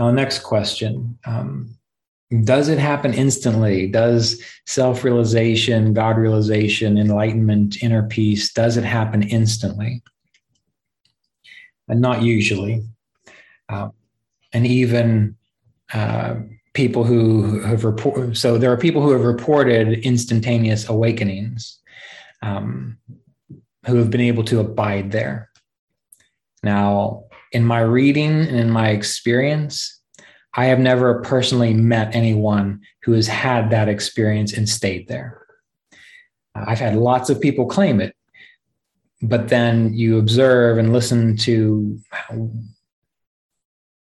Now, next question um, Does it happen instantly? Does self realization, God realization, enlightenment, inner peace, does it happen instantly? And not usually. Uh, and even uh, people who have reported, so there are people who have reported instantaneous awakenings um, who have been able to abide there. Now, in my reading and in my experience, I have never personally met anyone who has had that experience and stayed there. I've had lots of people claim it, but then you observe and listen to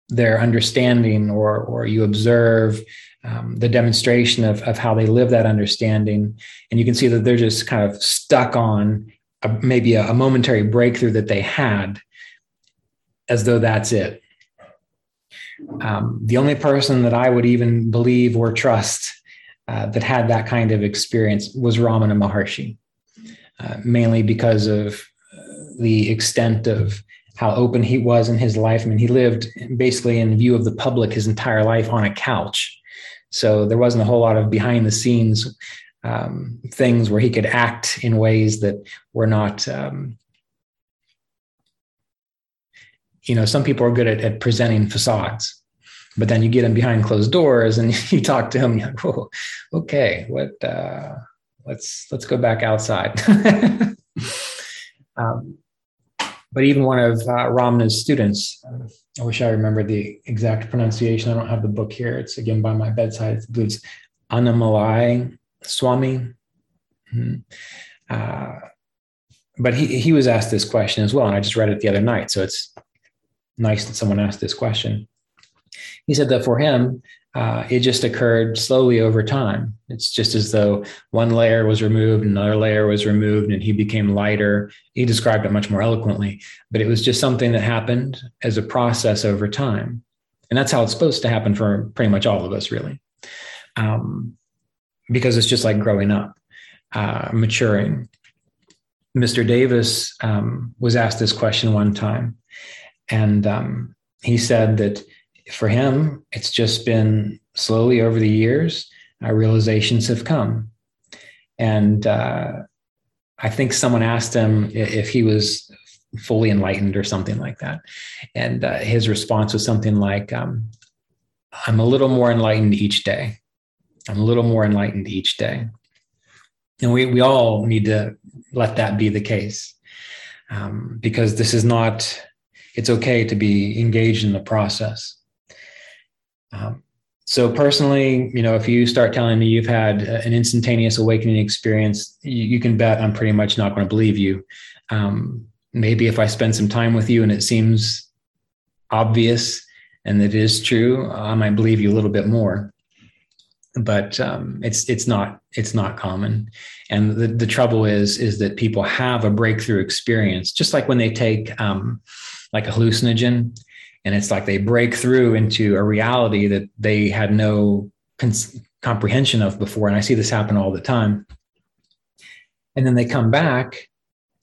their understanding or, or you observe um, the demonstration of, of how they live that understanding. And you can see that they're just kind of stuck on a, maybe a, a momentary breakthrough that they had as though that's it. Um, the only person that I would even believe or trust uh, that had that kind of experience was Ramana Maharshi, uh, mainly because of uh, the extent of how open he was in his life. I mean, he lived basically in view of the public his entire life on a couch. So there wasn't a whole lot of behind the scenes um, things where he could act in ways that were not um, you know, some people are good at, at presenting facades, but then you get them behind closed doors and you talk to them. You're like, Whoa, okay, what? Uh, let's let's go back outside. um, but even one of uh, Ramana's students, uh, I wish I remembered the exact pronunciation. I don't have the book here. It's again by my bedside. It's Annamalai Swami. Mm-hmm. Uh, but he he was asked this question as well, and I just read it the other night. So it's nice that someone asked this question. He said that for him, uh, it just occurred slowly over time. It's just as though one layer was removed, another layer was removed, and he became lighter. He described it much more eloquently, but it was just something that happened as a process over time. And that's how it's supposed to happen for pretty much all of us, really. Um, because it's just like growing up, uh, maturing. Mr. Davis um, was asked this question one time, and um, he said that for him, it's just been slowly over the years, uh, realizations have come. And uh, I think someone asked him if he was fully enlightened or something like that. And uh, his response was something like, um, I'm a little more enlightened each day. I'm a little more enlightened each day. And we, we all need to let that be the case um, because this is not it's okay to be engaged in the process. Um, so personally, you know, if you start telling me you've had an instantaneous awakening experience, you, you can bet I'm pretty much not going to believe you. Um, maybe if I spend some time with you and it seems obvious and it is true, I might believe you a little bit more. But um, it's it's not it's not common, and the, the trouble is is that people have a breakthrough experience, just like when they take um, like a hallucinogen and it's like they break through into a reality that they had no comprehension of before. And i see this happen all the time. And then they come back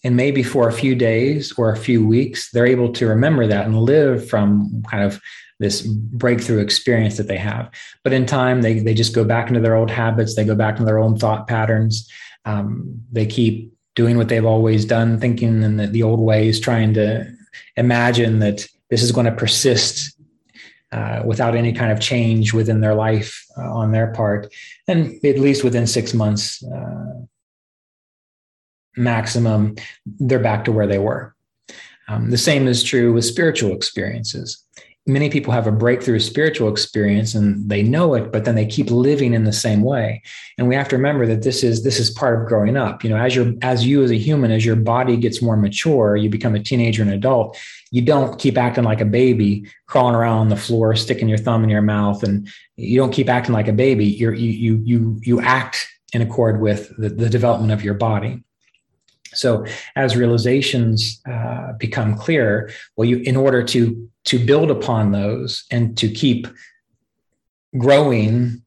and maybe for a few days or a few weeks they're able to remember that and live from kind of this breakthrough experience that they have. But in time they, they just go back into their old habits. They go back into their own thought patterns. Um, they keep doing what they've always done thinking in the, the old ways trying to imagine that this is going to persist uh, without any kind of change within their life uh, on their part, and at least within six months uh, maximum, they're back to where they were. Um, the same is true with spiritual experiences many people have a breakthrough spiritual experience and they know it but then they keep living in the same way and we have to remember that this is this is part of growing up you know as you're as you as a human as your body gets more mature you become a teenager and adult you don't keep acting like a baby, crawling around on the floor, sticking your thumb in your mouth, and you don't keep acting like a baby. You're, you you you you act in accord with the, the development of your body. So as realizations uh, become clearer, well, you in order to to build upon those and to keep growing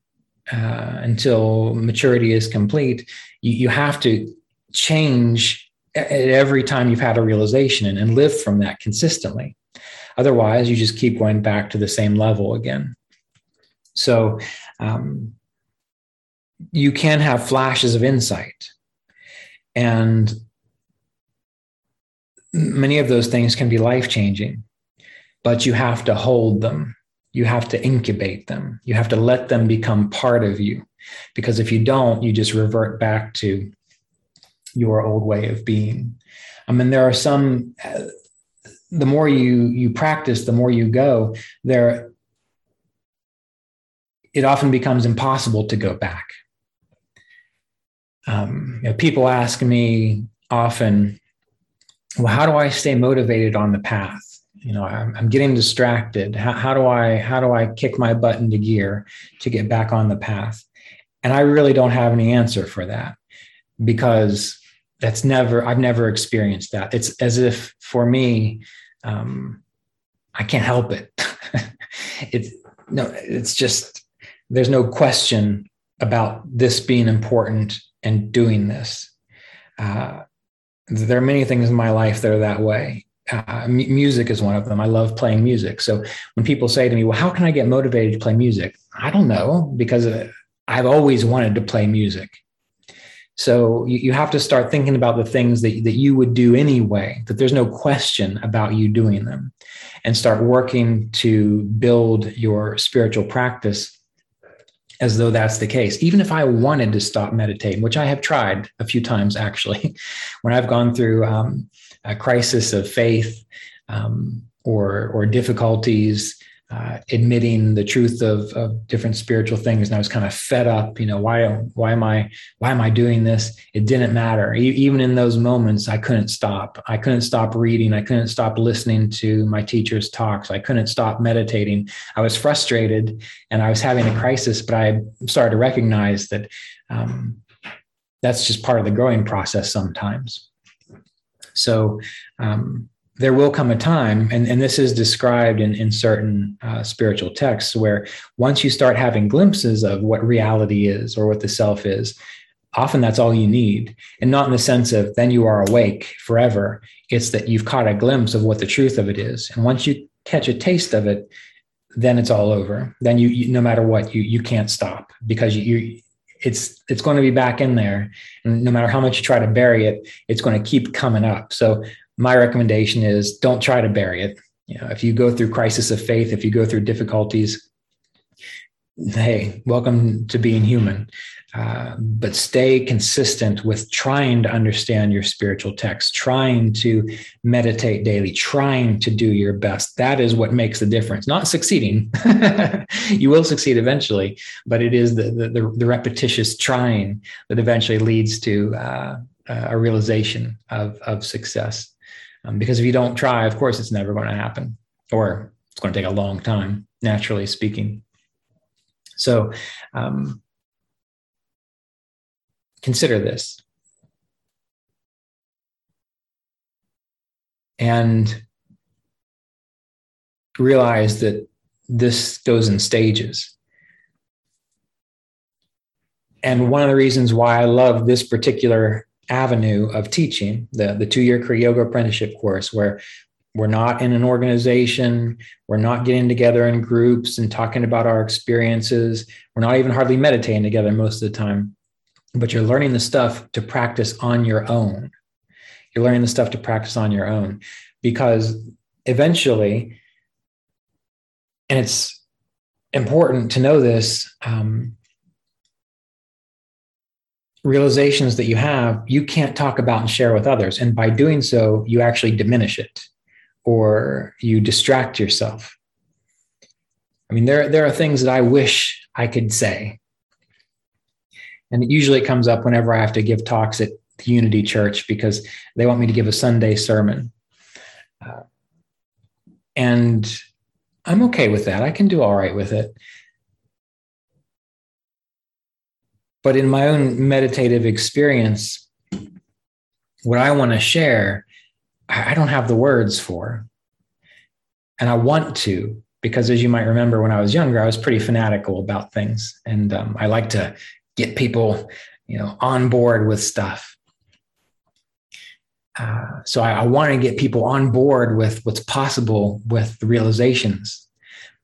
uh, until maturity is complete, you, you have to change every time you've had a realization and, and live from that consistently. Otherwise, you just keep going back to the same level again. So um, you can have flashes of insight. And many of those things can be life changing, but you have to hold them. You have to incubate them. You have to let them become part of you. Because if you don't, you just revert back to your old way of being. I mean, there are some, uh, the more you, you practice, the more you go, there, it often becomes impossible to go back. Um, you know, people ask me often, well, how do I stay motivated on the path? You know, I'm, I'm getting distracted. How, how do I how do I kick my butt into gear to get back on the path? And I really don't have any answer for that because that's never I've never experienced that. It's as if for me, um, I can't help it. it's no, it's just there's no question about this being important and doing this. Uh, there are many things in my life that are that way. Uh, m- music is one of them. I love playing music. So when people say to me, "Well, how can I get motivated to play music?" I don't know because uh, I've always wanted to play music. So you, you have to start thinking about the things that, that you would do anyway, that there's no question about you doing them, and start working to build your spiritual practice as though that's the case. Even if I wanted to stop meditating, which I have tried a few times actually, when I've gone through um, a crisis of faith um, or or difficulties, uh, admitting the truth of, of different spiritual things, and I was kind of fed up. You know, why why am I why am I doing this? It didn't matter. E- even in those moments, I couldn't stop. I couldn't stop reading. I couldn't stop listening to my teacher's talks. I couldn't stop meditating. I was frustrated, and I was having a crisis. But I started to recognize that um, that's just part of the growing process sometimes. So. Um, there will come a time, and, and this is described in, in certain uh, spiritual texts, where once you start having glimpses of what reality is or what the self is, often that's all you need. And not in the sense of then you are awake forever. It's that you've caught a glimpse of what the truth of it is. And once you catch a taste of it, then it's all over. Then you, you no matter what, you you can't stop because you, you it's it's going to be back in there and no matter how much you try to bury it it's going to keep coming up so my recommendation is don't try to bury it. You know, if you go through crisis of faith, if you go through difficulties, hey, welcome to being human. Uh, but stay consistent with trying to understand your spiritual text, trying to meditate daily, trying to do your best. That is what makes the difference. Not succeeding. you will succeed eventually, but it is the, the, the repetitious trying that eventually leads to uh, a realization of, of success. Um, because if you don't try, of course, it's never going to happen, or it's going to take a long time, naturally speaking. So um, consider this. And realize that this goes in stages. And one of the reasons why I love this particular avenue of teaching, the, the two year Kriya Yoga apprenticeship course, where we're not in an organization, we're not getting together in groups and talking about our experiences, we're not even hardly meditating together most of the time, but you're learning the stuff to practice on your own. You're learning the stuff to practice on your own because eventually, and it's important to know this. Um, realizations that you have, you can't talk about and share with others. And by doing so, you actually diminish it or you distract yourself. I mean, there, there are things that I wish I could say. And it usually comes up whenever I have to give talks at the Unity Church because they want me to give a Sunday sermon. Uh, And I'm okay with that. I can do all right with it. But in my own meditative experience, what I want to share, I don't have the words for. And I want to, because as you might remember, when I was younger, I was pretty fanatical about things. And um, I like to get people, you know, on board with stuff. Uh, so I, I want to get people on board with what's possible with the realizations,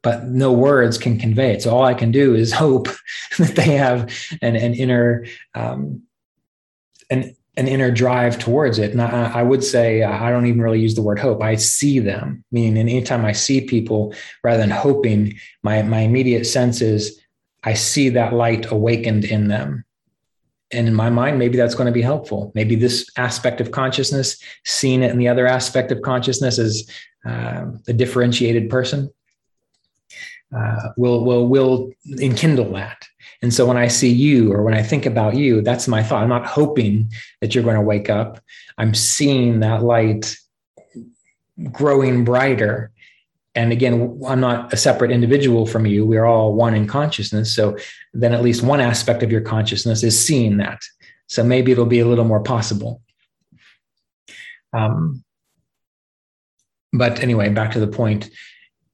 but no words can convey it. So all I can do is hope that they have an, an inner um, an an inner drive towards it. And I, I, would say I don't even really use the word hope. I see them, meaning anytime I see people, rather than hoping, my my immediate sense is I see that light awakened in them and in my mind maybe that's going to be helpful maybe this aspect of consciousness seeing it in the other aspect of consciousness as uh, a differentiated person uh, will will will enkindle that. And so when i see you or when i think about you that's my thought. I'm not hoping that you're going to wake up. I'm seeing that light growing brighter. And again i'm not a separate individual from you. We're all one in consciousness. So then at least one aspect of your consciousness is seeing that. So maybe it'll be a little more possible. Um, but anyway back to the point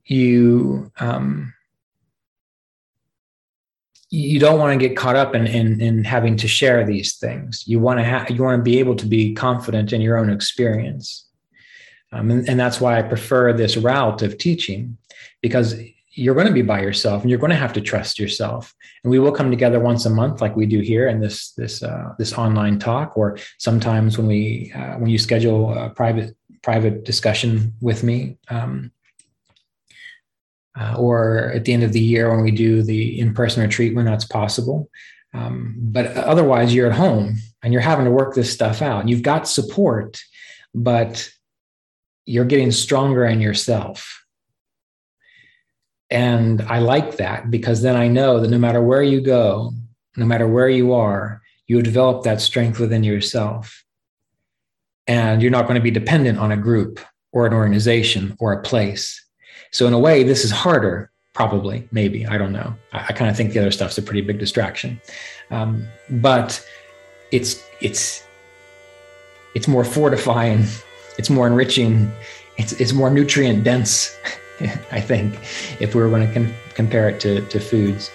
you um, you don't want to get caught up in, in, in having to share these things. You want to have you want to be able to be confident in your own experience. Um, and, and that's why I prefer this route of teaching because you're going to be by yourself and you're going to have to trust yourself. And we will come together once a month like we do here in this this uh, this online talk or sometimes when we uh, when you schedule a private private discussion with me um, uh, or at the end of the year when we do the in-person retreat when that's possible um, but otherwise you're at home and you're having to work this stuff out you've got support but you're getting stronger in yourself. And I like that because then I know that no matter where you go, no matter where you are, you develop that strength within yourself. And you're not going to be dependent on a group or an organization or a place. So, in a way, this is harder, probably, maybe. I don't know. I, I kind of think the other stuff's a pretty big distraction. Um, but it's, it's, it's more fortifying it's more enriching. It's it's more nutrient dense. I think if we were going to compare it to to foods.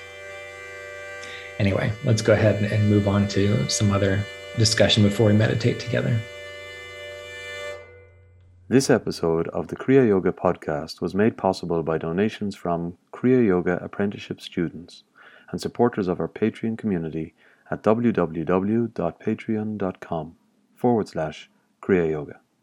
Anyway, let's go ahead and move on to some other discussion before we meditate together. This episode of the Kriya Yoga podcast was made possible by donations from Kriya Yoga apprenticeship students and supporters of our Patreon community at www.patreon.com forward slash Kriya Yoga.